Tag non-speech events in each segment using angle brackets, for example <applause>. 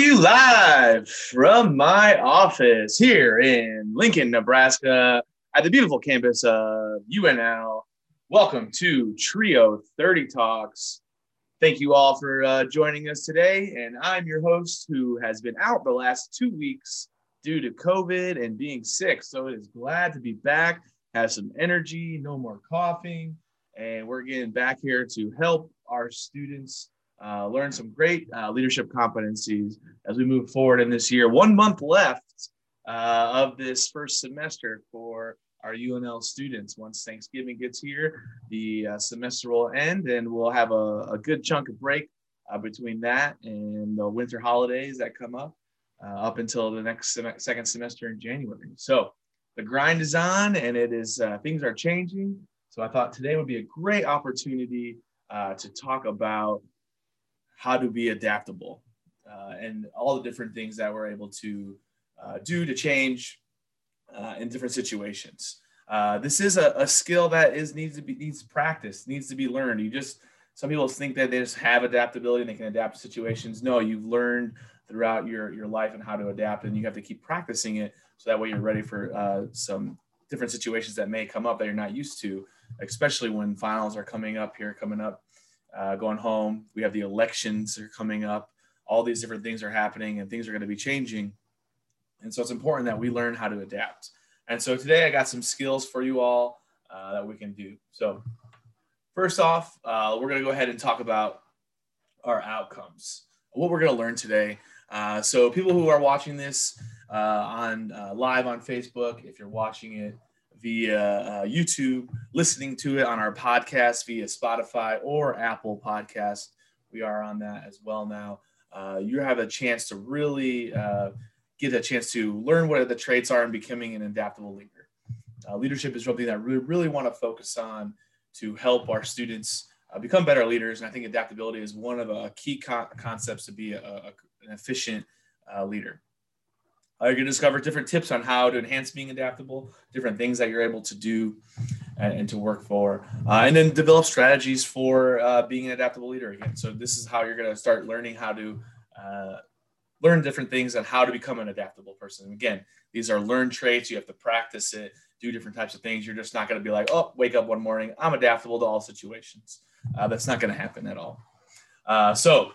You live from my office here in Lincoln, Nebraska, at the beautiful campus of UNL. Welcome to Trio 30 Talks. Thank you all for uh, joining us today. And I'm your host who has been out the last two weeks due to COVID and being sick. So it is glad to be back, have some energy, no more coughing. And we're getting back here to help our students uh, learn some great uh, leadership competencies as we move forward in this year. One month left uh, of this first semester for our UNL students. Once Thanksgiving gets here, the uh, semester will end and we'll have a, a good chunk of break uh, between that and the winter holidays that come up uh, up until the next sem- second semester in January. So the grind is on and it is things are changing. So I thought today would be a great opportunity to talk about how to be adaptable uh, and all the different things that we're able to uh, do to change uh, in different situations. Uh, this is a, a, skill that is needs to be needs practice, needs to be learned. You just some people think that they just have adaptability and they can adapt to situations. No, you've learned throughout your your life and how to adapt, and you have to keep practicing it so that way you're ready for uh, some different situations that may come up that you're not used to, especially when finals are coming up here, coming up uh, going home. We have the elections are coming up. All these different things are happening and things are going to be changing. And so it's important that we learn how to adapt. And so today I got some skills for you all uh, that we can do. So first off, uh, we're going to go ahead and talk about our outcomes. What we're going to learn today. Uh, so people who are watching this uh, on uh, live on Facebook, if you're watching it via uh, YouTube, listening to it on our podcast via Spotify or Apple Podcast. We are on that as well now. Uh, you have a chance to really uh, get a chance to learn what the traits are in becoming an adaptable leader. Uh, leadership is something that we really want to focus on to help our students uh, become better leaders. And I think adaptability is one of the key co- concepts to be a, a, an efficient uh, leader. Uh, you're going to discover different tips on how to enhance being adaptable, different things that you're able to do and, and to work for, uh, and then develop strategies for uh, being an adaptable leader again. So this is how you're going to start learning how to uh, learn different things and how to become an adaptable person. And again, these are learned traits. You have to practice it, do different types of things. You're just not going to be like, oh, wake up one morning, I'm adaptable to all situations. Uh, that's not going to happen at all. Uh, so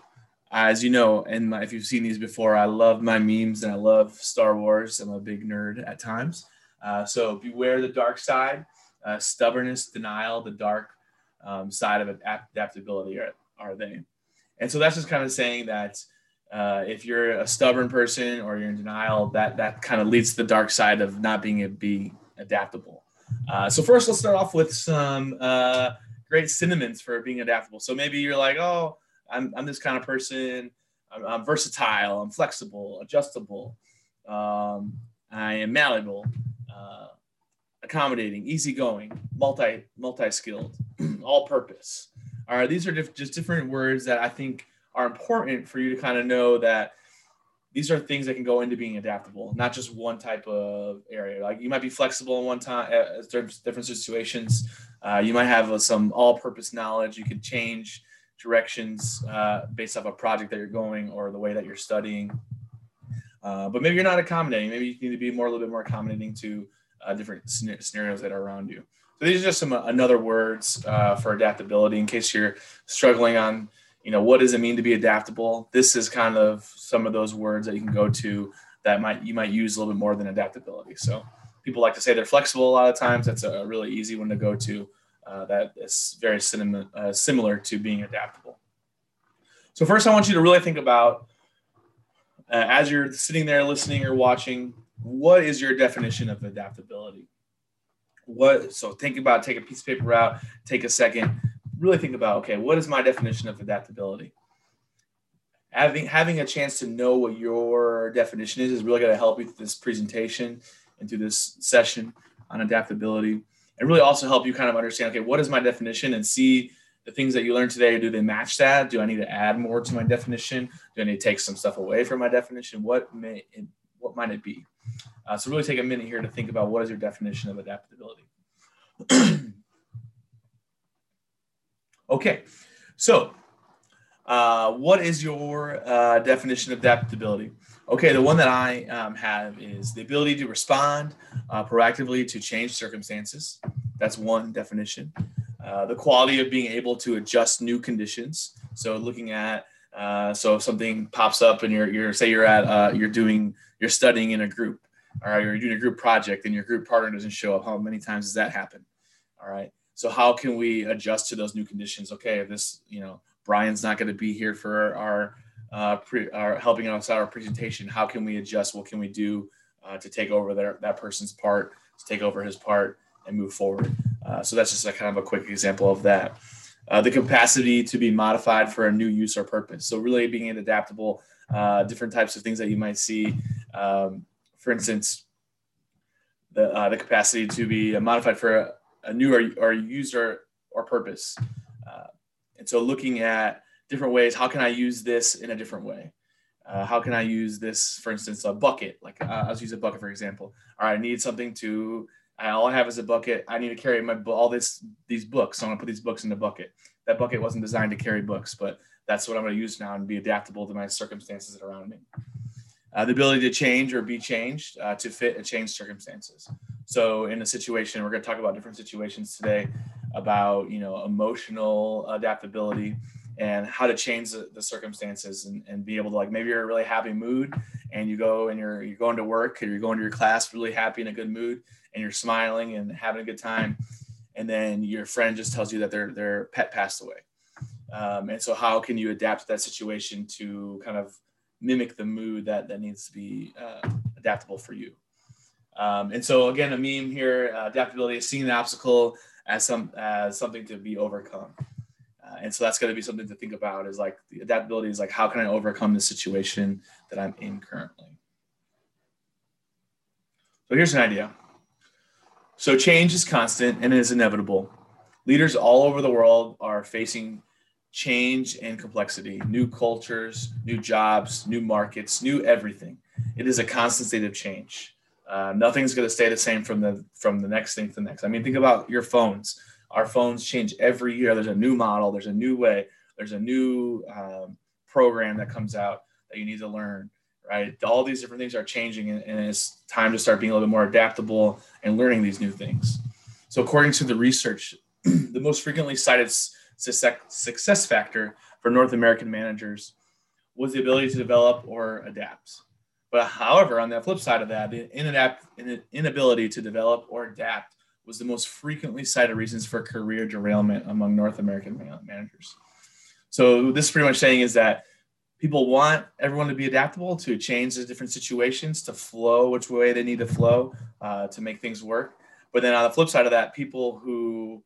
as you know, and if you've seen these before, I love my memes and I love Star Wars. I'm a big nerd at times. Uh, so beware the dark side, uh, stubbornness, denial, the dark um, side of adaptability are, are they. And so that's just kind of saying that uh, if you're a stubborn person or you're in denial, that that kind of leads to the dark side of not being be adaptable. Uh, so first, let's start off with some uh, great synonyms for being adaptable. So maybe you're like, oh, I'm, I'm this kind of person. I'm, I'm versatile. I'm flexible, adjustable. Um, I am malleable, uh, accommodating, easygoing, multi multi skilled, <clears throat> all purpose. All right, these are diff- just different words that I think are important for you to kind of know that these are things that can go into being adaptable, not just one type of area. Like you might be flexible in one time, uh, different situations. Uh, you might have some all-purpose knowledge. You could change directions uh, based off a project that you're going or the way that you're studying. Uh, but maybe you're not accommodating. Maybe you need to be more a little bit more accommodating to uh, different scenarios that are around you. So these are just some uh, another words uh, for adaptability in case you're struggling on, you know, what does it mean to be adaptable? This is kind of some of those words that you can go to that might you might use a little bit more than adaptability. So people like to say they're flexible a lot of times. That's a really easy one to go to uh, that is very cinema, uh, similar to being adaptable. So first, I want you to really think about uh, as you're sitting there listening or watching, what is your definition of adaptability? What so think about take a piece of paper out, take a second, really think about okay, what is my definition of adaptability? Having having a chance to know what your definition is is really going to help you through this presentation and through this session on adaptability and really also help you kind of understand okay what is my definition and see the things that you learned today do they match that? Do i need to add more to my definition? Do i need to take some stuff away from my definition? What may it, what might it be? Uh, so really take a minute here to think about what is your definition of adaptability. <clears throat> Okay so uh, what is your uh, definition of adaptability? Okay, the one that I um, have is the ability to respond uh, proactively to change circumstances. That's one definition. Uh, the quality of being able to adjust new conditions. So looking at uh, so if something pops up and you're, you're say you're at uh, you're doing you're studying in a group, all right, you're doing a group project and your group partner doesn't show up. How many times does that happen? All right. So how can we adjust to those new conditions? Okay, this you know Brian's not going to be here for our uh, pre, our helping us out our presentation. How can we adjust? What can we do uh, to take over their, that person's part, to take over his part, and move forward? Uh, so that's just a kind of a quick example of that. Uh, the capacity to be modified for a new use or purpose. So really being adaptable, uh, different types of things that you might see. Um, for instance, the, uh, the capacity to be modified for a, a new or, or user or purpose. And so looking at different ways, how can I use this in a different way? Uh, how can I use this, for instance, a bucket? Like uh, let's use a bucket for example. All right, I need something to I all I have is a bucket. I need to carry my all this these books. So I'm gonna put these books in the bucket. That bucket wasn't designed to carry books, but that's what I'm gonna use now and be adaptable to my circumstances around me. Uh, the ability to change or be changed uh, to fit a changed circumstances. So in a situation, we're gonna talk about different situations today about you know emotional adaptability and how to change the, the circumstances and, and be able to like maybe you're in a really happy mood and you go and you're you're going to work or you're going to your class really happy in a good mood and you're smiling and having a good time. And then your friend just tells you that their their pet passed away. Um, and so how can you adapt that situation to kind of mimic the mood that that needs to be uh, adaptable for you? Um, and so again a meme here uh, adaptability is seeing the obstacle as some as something to be overcome uh, and so that's going to be something to think about is like the adaptability is like how can i overcome the situation that i'm in currently so here's an idea so change is constant and it is inevitable. Leaders all over the world are facing change and complexity, new cultures, new jobs, new markets, new everything. It is a constant state of change. Uh, nothing's going to stay the same from the from the next thing to the next. I mean, think about your phones. Our phones change every year. There's a new model. There's a new way. There's a new um, program that comes out that you need to learn right? All these different things are changing, and, and it's time to start being a little bit more adaptable and learning these new things. So, according to the research, <clears throat> the most frequently cited success factor for North American managers was the ability to develop or adapt. But however, on the flip side of that, the inability to develop or adapt was the most frequently cited reasons for career derailment among North American managers. So this is pretty much saying is that people want everyone to be adaptable to change the different situations to flow which way they need to flow uh, to make things work. But then on the flip side of that people who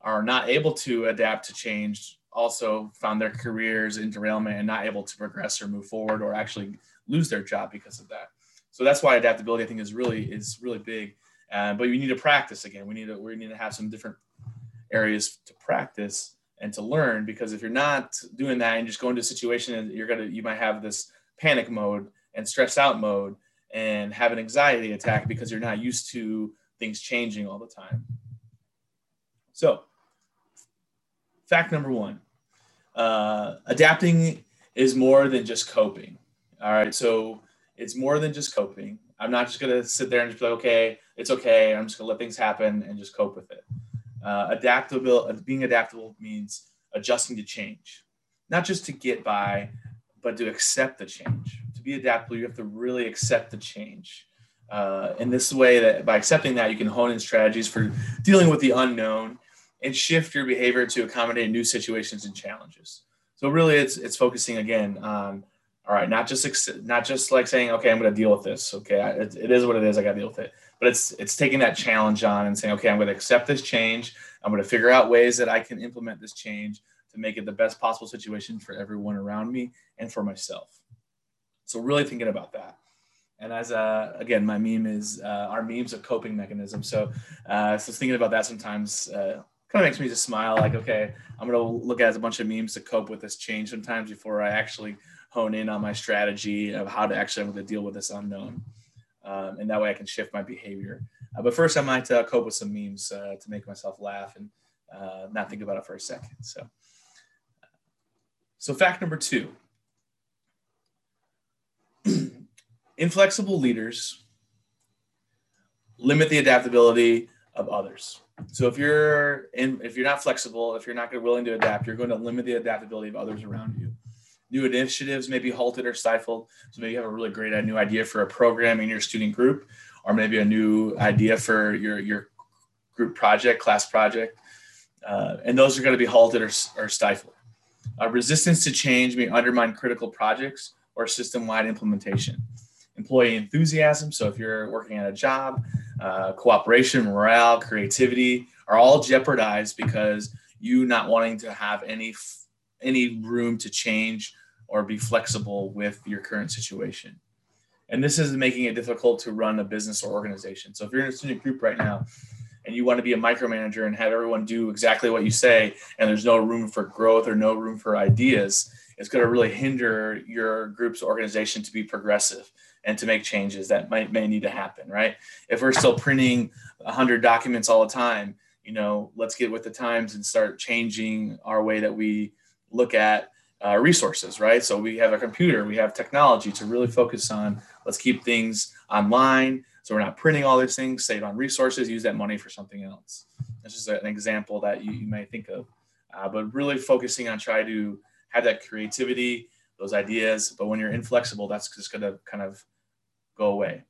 are not able to adapt to change also found their careers in derailment and not able to progress or move forward or actually lose their job because of that. So that's why adaptability i think is really is really big uh, but we need to practice again. We need to we need to have some different areas to practice and to learn because if you're not doing that and just go into a situation and you're gonna you might have this panic mode and stress out mode and have an anxiety attack because you're not used to things changing all the time. So fact number one uh, adapting is more than just coping. All right so it's more than just coping. I'm not just going to sit there and just be like okay it's okay i'm just to let things happen and just cope with it uh, adaptable, uh, being adaptable means adjusting to change, not just to get by, but to accept the change. To be adaptable, you have to really accept the change. Uh, in this way, that by accepting that, you can hone in strategies for dealing with the unknown and shift your behavior to accommodate new situations and challenges. So really, it's it's focusing again on all right, not just not just like saying, okay, I'm going to deal with this. Okay, it, it is what it is. I got to deal with it but it's it's taking that challenge on and saying okay i'm going to accept this change. I'm going to figure out ways that i can implement this change to make it the best possible situation for everyone around me and for myself. So really thinking about that. And as uh, again my meme is uh, our memes a coping mechanism. So uh, so thinking about that sometimes uh, kind of makes me just smile like okay i'm going to look at a bunch of memes to cope with this change sometimes before i actually hone in on my strategy of how to actually I'm going to deal with this unknown um, and that way I can shift my behavior. Uh, but first, I might uh, cope with some memes uh, to make myself laugh and uh, not think about it for a second. So, So, fact number two <clears throat> inflexible leaders limit the adaptability of others. So if you're in, if you're not flexible, if you're not willing to adapt, you're going to limit the adaptability of others around you. New initiatives may be halted or stifled. So maybe you have a really great new idea for a program in your student group, or maybe a new idea for your your group project, class project, uh, and those are going to be halted or, or stifled. Uh, resistance to change may undermine critical projects or system-wide implementation. Employee enthusiasm. So if you're working at a job uh, cooperation, morale, creativity are all jeopardized because you not wanting to have any any room to change or be flexible with your current situation. And this is making it difficult to run a business or organization. So if you're in a student group right now and you want to be a micromanager and have everyone do exactly what you say, and there's no room for growth or no room for ideas, it's going to really hinder your group's organization to be progressive and to make changes that might may need to happen right if we're still printing 100 documents all the time you know let's get with the times and start changing our way that we look at uh, resources right so we have a computer we have technology to really focus on let's keep things online so we're not printing all these things save on resources use that money for something else that's just an example that you, you may think of uh, but really focusing on try to have that creativity those ideas but when you're inflexible that's just going to kind of go away.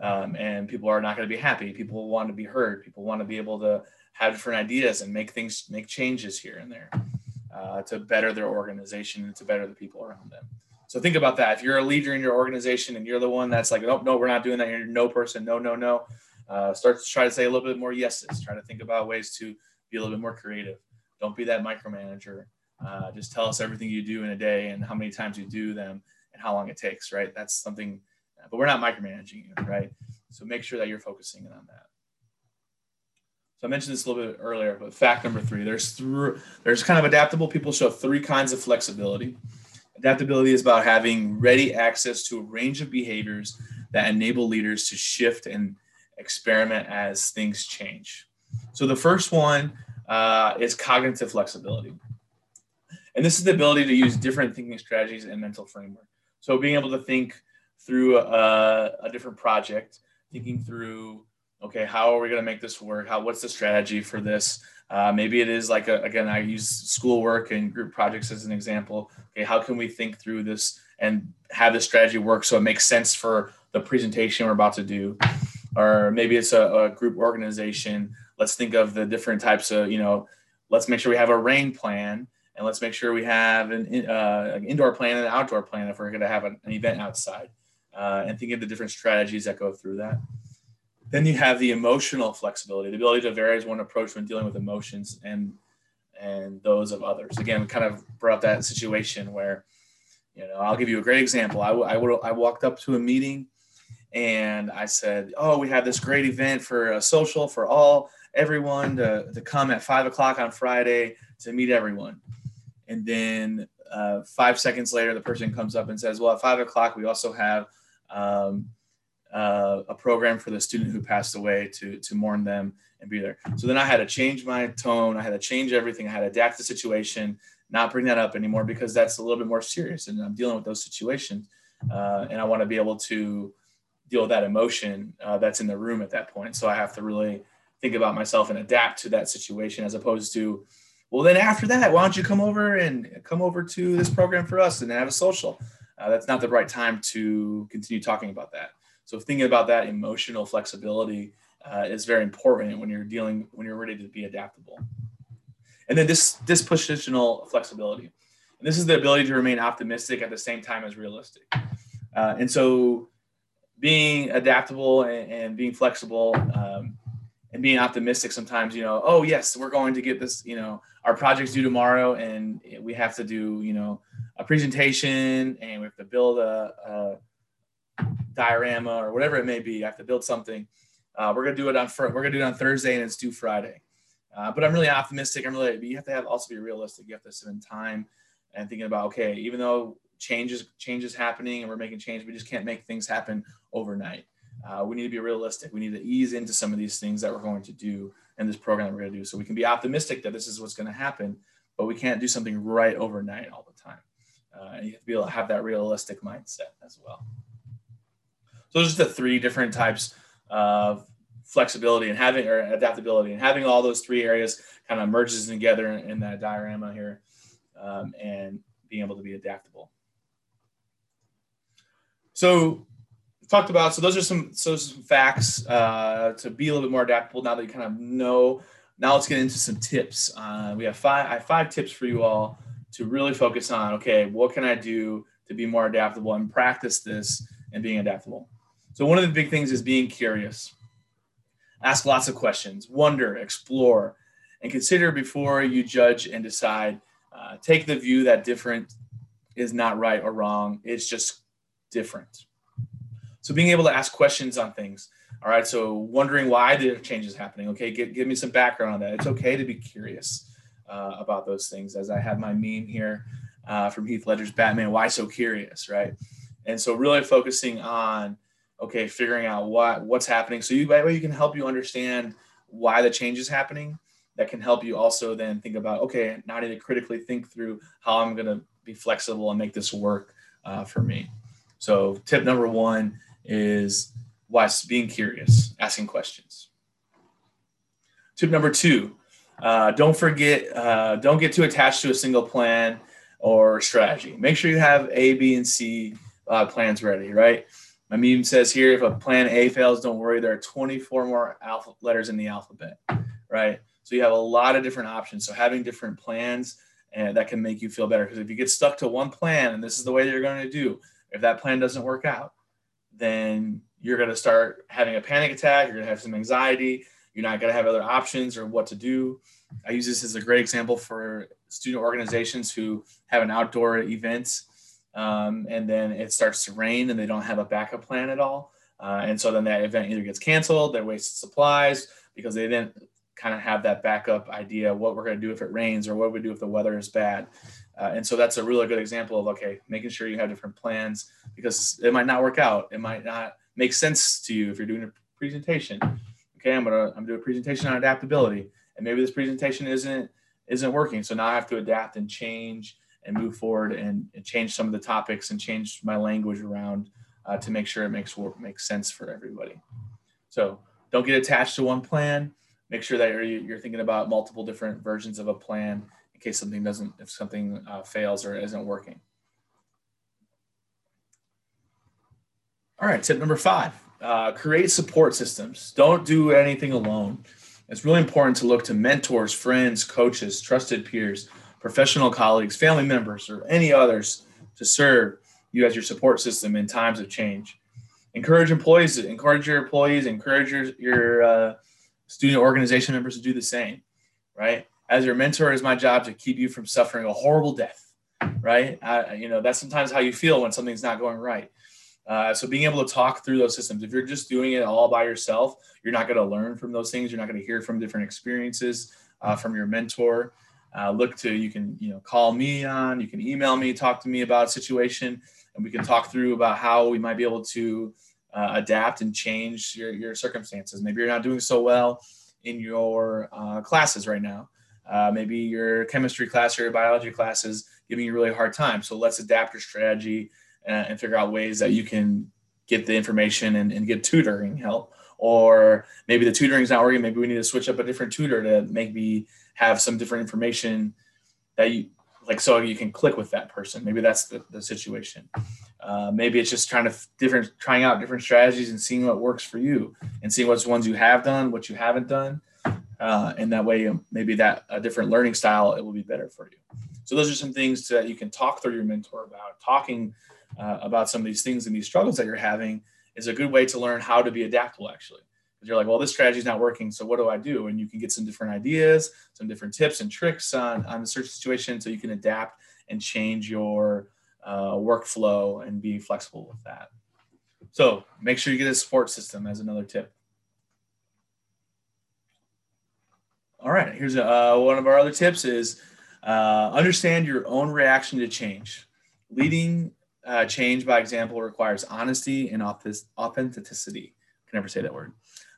Um, and people are not going to be happy. People want to be heard. People want to be able to have different ideas and make things, make changes here and there uh, to better their organization and to better the people around them. So think about that. If you're a leader in your organization and you're the one that's like, nope, no, we're not doing that. You're no person. No, no, no. Uh, start to try to say a little bit more yeses. Try to think about ways to be a little bit more creative. Don't be that micromanager. Uh, just tell us everything you do in a day and how many times you do them and how long it takes. Right. That's something but we're not micromanaging you, right? So make sure that you're focusing in on that. So I mentioned this a little bit earlier, but fact number three, there's through there's kind of adaptable people show three kinds of flexibility. Adaptability is about having ready access to a range of behaviors that enable leaders to shift and experiment as things change. So the first one uh, is cognitive flexibility. And this is the ability to use different thinking strategies and mental framework. So being able to think through a, a different project, thinking through, okay, how are we going to make this work? How, what's the strategy for this? Uh, maybe it is like, a, again, I use schoolwork and group projects as an example. Okay, how can we think through this and have the strategy work so it makes sense for the presentation we're about to do? Or maybe it's a, a group organization. Let's think of the different types of, you know, let's make sure we have a rain plan and let's make sure we have an, uh, an indoor plan and an outdoor plan if we're going to have an, an event outside uh, and think of the different strategies that go through that. Then you have the emotional flexibility, the ability to vary as one approach when dealing with emotions and and those of others. Again, kind of brought that situation where, you know, I'll give you a great example. I, I, would, I walked up to a meeting and I said, "Oh, we have this great event for a social for all everyone to, to come at five o'clock on Friday to meet everyone." And then uh, five seconds later, the person comes up and says, "Well, at five o'clock, we also have um, uh, a program for the student who passed away to to mourn them and be there. So then I had to change my tone. I had to change everything. I had to adapt the situation, not bring that up anymore because that's a little bit more serious, and I'm dealing with those situations, uh, and I want to be able to deal with that emotion uh, that's in the room at that point. So I have to really think about myself and adapt to that situation as opposed to well then after that why don't you come over and come over to this program for us and have a social uh, that's not the right time to continue talking about that. So thinking about that emotional flexibility uh, is very important when you're dealing when you're ready to be adaptable. And then this dispositional flexibility. And this is the ability to remain optimistic at the same time as realistic. Uh, and so being adaptable and, and being flexible um, and being optimistic sometimes, you know, oh yes, we're going to get this, you know, our project's due tomorrow and we have to do, you know, a presentation and we have to build a, a diorama or whatever it may be. I have to build something. Uh, we're gonna do it on we're gonna do it on Thursday and it's due Friday. Uh, but I'm really optimistic. I'm really. But You have to have also be realistic. You have to spend time and thinking about okay, even though changes changes happening and we're making change, we just can't make things happen overnight. Uh, we need to be realistic. We need to ease into some of these things that we're going to do in this program that we're going to do, so we can be optimistic that this is what's going to happen. But we can't do something right overnight all the time. Uh, you have to be able to have that realistic mindset as well. So those are the three different types of flexibility and having or adaptability and having all those three areas kind of merges together in, in that diorama here um, and being able to be adaptable. So talked about, so those are some, so some facts uh, to be a little bit more adaptable now that you kind of know. Now let's get into some tips. Uh, we have five, I have five tips for you all to really focus on, okay, what can I do to be more adaptable and practice this and being adaptable. So one of the big things is being curious. Ask lots of questions, wonder, explore, and consider before you judge and decide. Uh, take the view that different is not right or wrong. It's just different. So being able to ask questions on things. All right. So wondering why the change is happening. Okay. Give, give me some background on that. It's okay to be curious uh, about those things. As I have my meme here uh, from Heath Ledger's Batman, why so curious? Right. And so really focusing on okay, figuring out what what's happening. So you that way you can help you understand why the change is happening. That can help you also then think about okay, now I need to critically think through how I'm going to be flexible and make this work uh, for me. So tip number one is why being curious, asking questions. Tip number two, uh, don't forget, uh, don't get too attached to a single plan or strategy. Make sure you have A, B, and C uh, plans ready, right? My meme says here, if a plan A fails, don't worry. There are 24 more alpha letters in the alphabet, right? So you have a lot of different options. So having different plans and uh, that can make you feel better. Because if you get stuck to one plan and this is the way that you're going to do, if that plan doesn't work out, then you're going to start having a panic attack. You're going to have some anxiety. You're not going to have other options or what to do. I use this as a great example for student organizations who have an outdoor event um, and then it starts to rain and they don't have a backup plan at all. Uh, and so then that event either gets canceled, they're wasted supplies because they didn't kind of have that backup idea what we're going to do if it rains or what we do if the weather is bad. Uh, and so that's a really good example of okay, making sure you have different plans because it might not work out. It might not make sense to you if you're doing a presentation. Okay, I'm gonna I'm doing a presentation on adaptability, and maybe this presentation isn't isn't working. So now I have to adapt and change and move forward and, and change some of the topics and change my language around uh, to make sure it makes makes sense for everybody. So don't get attached to one plan. Make sure that you're, you're thinking about multiple different versions of a plan in case something doesn't, if something uh, fails or isn't working. All right, tip number five, uh, create support systems. Don't do anything alone. It's really important to look to mentors, friends, coaches, trusted peers professional colleagues, family members, or any others to serve you as your support system in times of change. Encourage employees, encourage your employees, encourage your, your uh, student organization members to do the same, right? As your mentor, is my job to keep you from suffering a horrible death, right? I, you know, that's sometimes how you feel when something's not going right. Uh, so being able to talk through those systems, if you're just doing it all by yourself, you're not going to learn from those things. You're not going to hear from different experiences uh, from your mentor uh, look to you can you know call me on you can email me talk to me about a situation and we can talk through about how we might be able to uh, adapt and change your, your circumstances. Maybe you're not doing so well in your uh, classes right now. Uh, maybe your chemistry class or your biology class is giving you a really hard time. So let's adapt your strategy and, uh, and figure out ways that you can get the information and, and get tutoring help. Or maybe the tutoring is not working. Maybe we need to switch up a different tutor to maybe have some different information that you like so you can click with that person. Maybe that's the, the situation. Uh, maybe it's just trying to different trying out different strategies and seeing what works for you and seeing what's ones you have done what you haven't done. Uh, and that way um, maybe that a different learning style it will be better for you. So those are some things that you can talk through your mentor about. Talking uh, about some of these things and these struggles that you're having is a good way to learn how to be adaptable actually you're like, well, this strategy is not working. So what do I do? And you can get some different ideas, some different tips and tricks on, on the search situation so you can adapt and change your uh, workflow and be flexible with that. So make sure you get a support system as another tip. All right, here's uh, one of our other tips is uh, understand your own reaction to change. Leading uh, change by example requires honesty and authenticity. I can never say that word.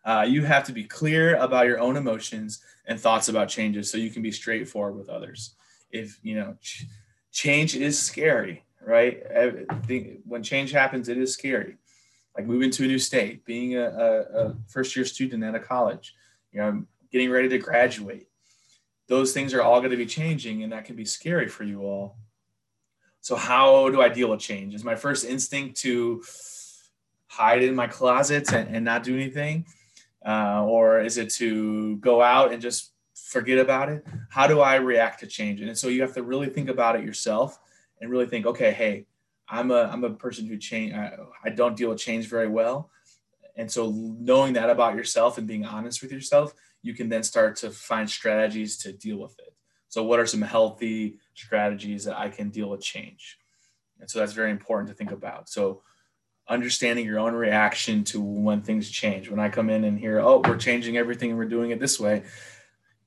Uh, you have to be clear about your own emotions and thoughts about changes so you can be straightforward with others. If you know ch- change is scary, right? When change happens, it is scary. Like moving to a new state, being a, a, a first year student at a college, you know, getting ready to graduate. Those things are all going to be changing, and that can be scary for you all. So, how do I deal with change? Is my first instinct to hide in my closet and, and not do anything? Uh, or is it to go out and just forget about it? How do I react to change? And so you have to really think about it yourself and really think, okay, hey, I'm a I'm a person who change. I, I don't deal with change very well, and so knowing that about yourself and being honest with yourself, you can then start to find strategies to deal with it. So, what are some healthy strategies that I can deal with change? And so that's very important to think about. So, understanding your own reaction to when things change. When I come in and hear, oh, we're changing everything and we're doing it this way,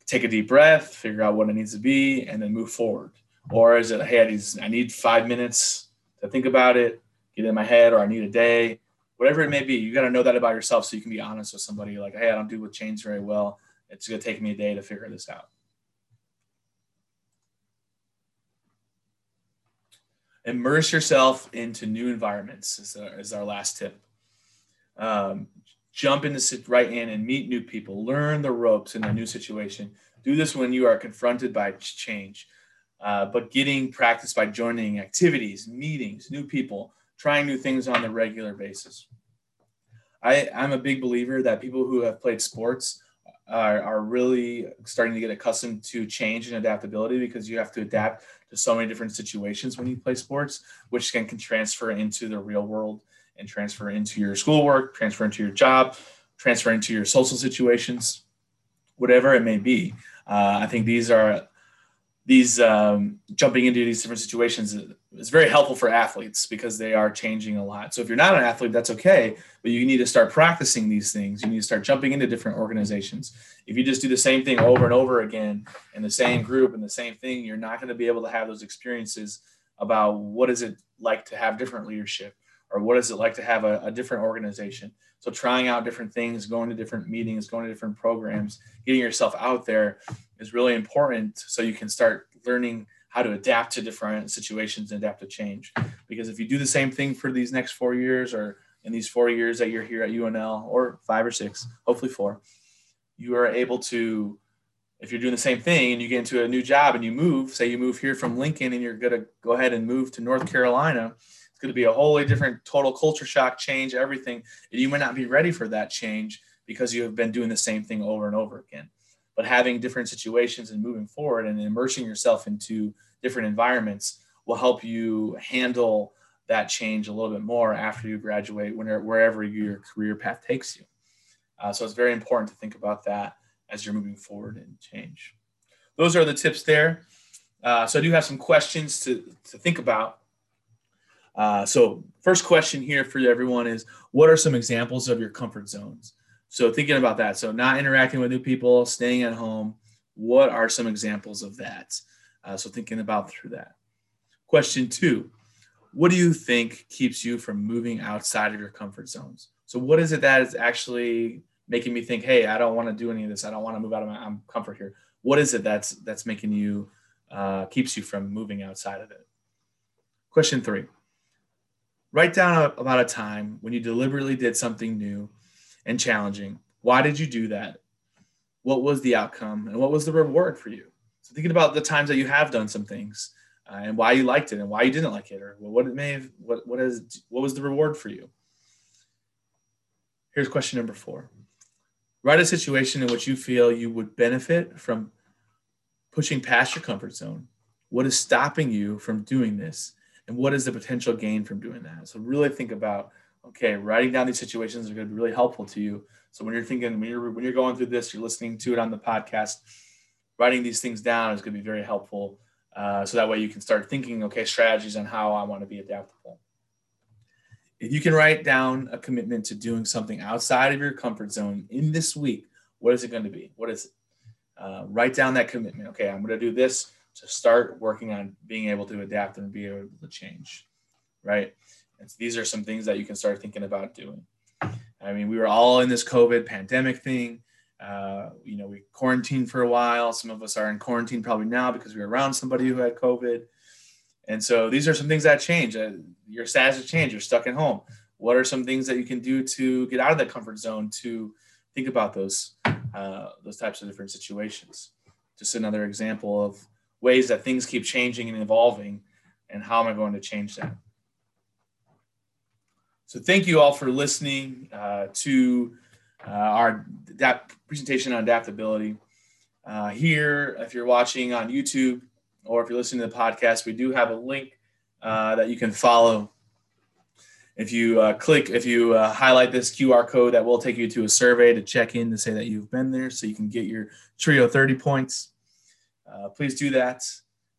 take a deep breath, figure out what it needs to be, and then move forward. Or is it, hey, I need, I need five minutes to think about it, get in my head, or I need a day, whatever it may be. You got to know that about yourself so you can be honest with somebody like, hey, I don't do with change very well. It's going to take me a day to figure this out. Immerse yourself into new environments is our, is our last tip. Um, jump into sit right in and meet new people, learn the ropes in a new situation. Do this when you are confronted by change. Uh, but getting practice by joining activities, meetings, new people, trying new things on a regular basis. I, I'm a big believer that people who have played sports are, are really starting to get accustomed to change and adaptability because you have to adapt to so many different situations when you play sports, which can, can transfer into the real world and transfer into your schoolwork, transfer into your job, transfer into your social situations, whatever it may be. Uh, I think these are these um, jumping into these different situations is very helpful for athletes because they are changing a lot. So if you're not an athlete, that's okay, but you need to start practicing these things. You need to start jumping into different organizations. If you just do the same thing over and over again in the same group and the same thing, you're not going to be able to have those experiences about what is it like to have different leadership or what is it like to have a, a different organization. So trying out different things, going to different meetings, going to different programs, getting yourself out there is really important so you can start learning how to adapt to different situations and adapt to change. Because if you do the same thing for these next four years or in these four years that you're here at UNL or five or six, hopefully four, you are able to, if you're doing the same thing and you get into a new job and you move, say you move here from Lincoln and you're going to go ahead and move to North Carolina, it's going to be a wholly different total culture shock, change everything. And you might not be ready for that change because you have been doing the same thing over and over again but having different situations and moving forward and immersing yourself into different environments will help you handle that change a little bit more after you graduate, whenever, wherever your career path takes you. Uh, so it's very important to think about that as you're moving forward and change. Those are the tips there. Uh, so I do have some questions to, to think about. Uh, so first question here for everyone is, what are some examples of your comfort zones? So thinking about that, so not interacting with new people, staying at home. What are some examples of that? Uh, so thinking about through that. Question two: What do you think keeps you from moving outside of your comfort zones? So what is it that is actually making me think, hey, I don't want to do any of this. I don't want to move out of my comfort here. What is it that's that's making you uh, keeps you from moving outside of it? Question three: Write down a, about a time when you deliberately did something new and challenging. Why did you do that? What was the outcome and what was the reward for you? So thinking about the times that you have done some things uh, and why you liked it and why you didn't like it or what it may have what what is what was the reward for you? Here's question number 4. Write a situation in which you feel you would benefit from pushing past your comfort zone. What is stopping you from doing this? And what is the potential gain from doing that? So really think about okay, writing down these situations are going to be really helpful to you. So when you're thinking, when you're when you're going through this, you're listening to it on the podcast, writing these things down is going to be very helpful. Uh, so that way you can start thinking, okay, strategies on how I want to be adaptable. If you can write down a commitment to doing something outside of your comfort zone in this week, what is it going to be? What is it? Uh, write down that commitment. Okay, I'm going to do this to start working on being able to adapt and be able to change, right? And so these are some things that you can start thinking about doing. I mean, we were all in this COVID pandemic thing. Uh, you know, we quarantined for a while. Some of us are in quarantine probably now because we were around somebody who had COVID. And so these are some things that change. Uh, your status has changed. You're stuck at home. What are some things that you can do to get out of that comfort zone to think about those uh, those types of different situations? Just another example of ways that things keep changing and evolving, and how am I going to change that? So thank you all for listening uh, to uh, our that presentation on adaptability. Uh, here, if you're watching on YouTube or if you're listening to the podcast, we do have a link uh, that you can follow. If you uh, click, if you uh, highlight this QR code, that will take you to a survey to check in to say that you've been there, so you can get your Trio 30 points. please do that.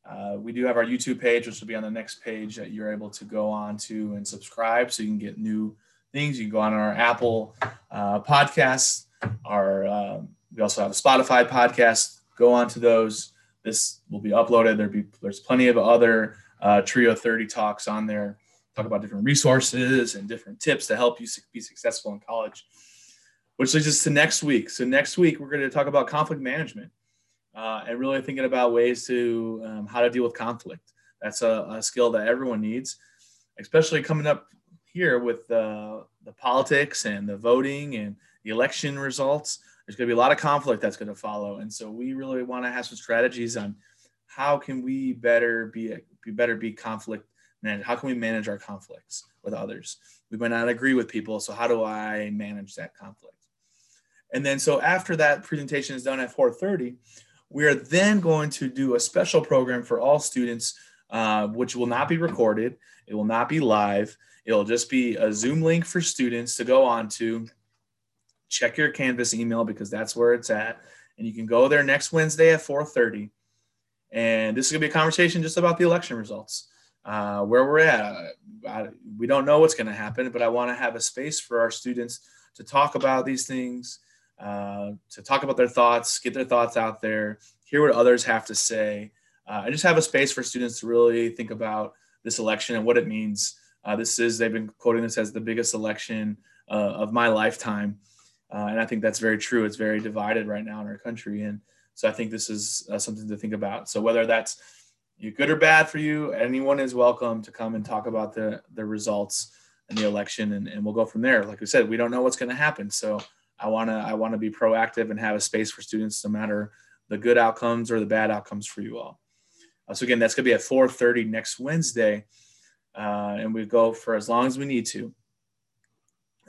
Uh, we do have our YouTube page, which will be on the next page that you're able to go on to and subscribe so you can get new things. You can go on our Apple uh, podcasts. Our uh, we also have a Spotify podcast. Go on to those. This will be uploaded. There be there's plenty of other uh, Trio 30 talks on there. Talk about different resources and different tips to help you be successful in college. Which leads us to next week. So next week we're going to talk about conflict management uh, and really thinking about ways to um, how to deal with conflict. That's a, a, skill that everyone needs, especially coming up here with the politics and the voting and the election results. There's going to be a lot of conflict that's going to follow, and so we really want to have some strategies on how can we better be, be better be conflict manage. How can we manage our conflicts with others? We might not agree with people, so how do I manage that conflict? And then so after that presentation is done at 4:30 we are then going to do a special program for all students, uh, which will not be recorded. It will not be live. It'll just be a Zoom link for students to go on to. Check your Canvas email because that's where it's at. And you can go there next Wednesday at 4.30. And this is going to be a conversation just about the election results, uh, where we're at. I, we don't know what's going to happen, but I want to have a space for our students to talk about these things, uh, to talk about their thoughts, get their thoughts out there, hear what others have to say. Uh, I just have a space for students to really think about this election and what it means. Uh, this is, they've been quoting this as the biggest election uh, of my lifetime. Uh, and I think that's very true. It's very divided right now in our country. And so I think this is something to think about. So whether that's good or bad for you, anyone is welcome to come and talk about the, the results in the election and, and we'll go from there. Like we said, we don't know what's going to happen. So I want to I want to be proactive and have a space for students no matter the good outcomes or the bad outcomes for you all. Uh, so again, that's going to be at 4:30 next Wednesday, uh, and we go for as long as we need to.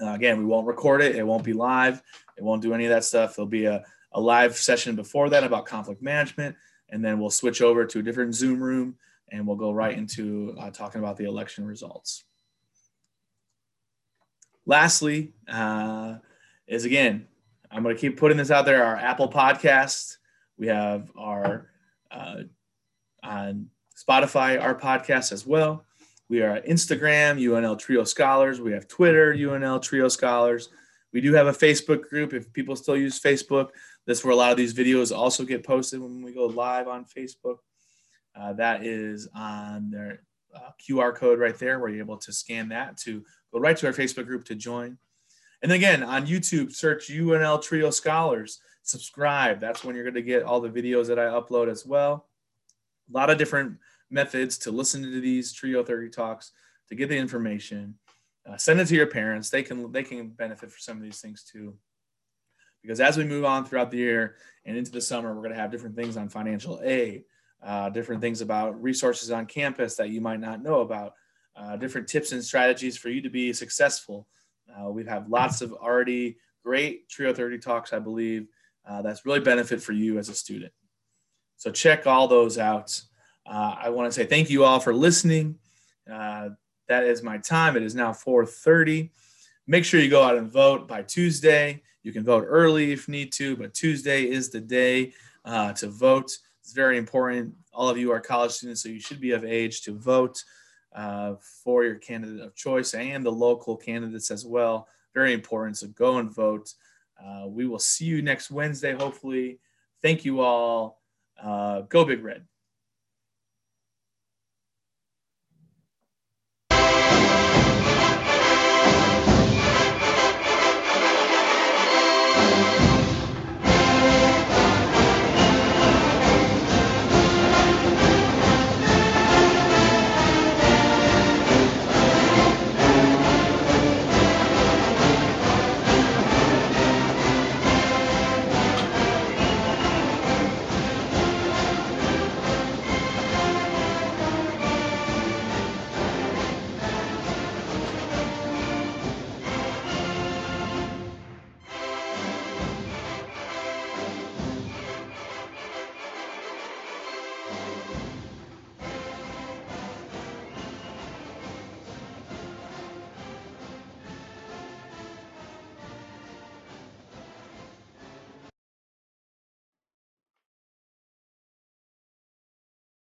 Uh, again, we won't record it. It won't be live. It won't do any of that stuff. There'll be a, a live session before that about conflict management, and then we'll switch over to a different Zoom room and we'll go right into uh, talking about the election results. Lastly, uh, is again, I'm going to keep putting this out there. Our Apple podcast, we have our uh, on Spotify, our podcast as well. We are Instagram, UNL Trio Scholars. We have Twitter, UNL Trio Scholars. We do have a Facebook group if people still use Facebook. That's where a lot of these videos also get posted when we go live on Facebook. Uh, that is on their uh, QR code right there, where you're able to scan that to go right to our Facebook group to join. And again, on YouTube, search UNL Trio Scholars. Subscribe. That's when you're going to get all the videos that I upload as well. A lot of different methods to listen to these Trio 30 talks to get the information. Uh, send it to your parents. They can they can benefit from some of these things too. Because as we move on throughout the year and into the summer, we're going to have different things on financial aid, uh, different things about resources on campus that you might not know about, uh, different tips and strategies for you to be successful uh, we have lots of already great Trio 30 talks, I believe, uh, that's really benefit for you as a student. So check all those out. Uh, I want to say thank you all for listening. Uh, that is my time. It is now 4:30. Make sure you go out and vote by Tuesday. You can vote early if need to, but Tuesday is the day uh, to vote. It's very important. All of you are college students, so you should be of age to vote uh, for your candidate of choice and the local candidates as well. Very important. So go and vote. Uh, we will see you next Wednesday, hopefully. Thank you all. Uh, go Big Red.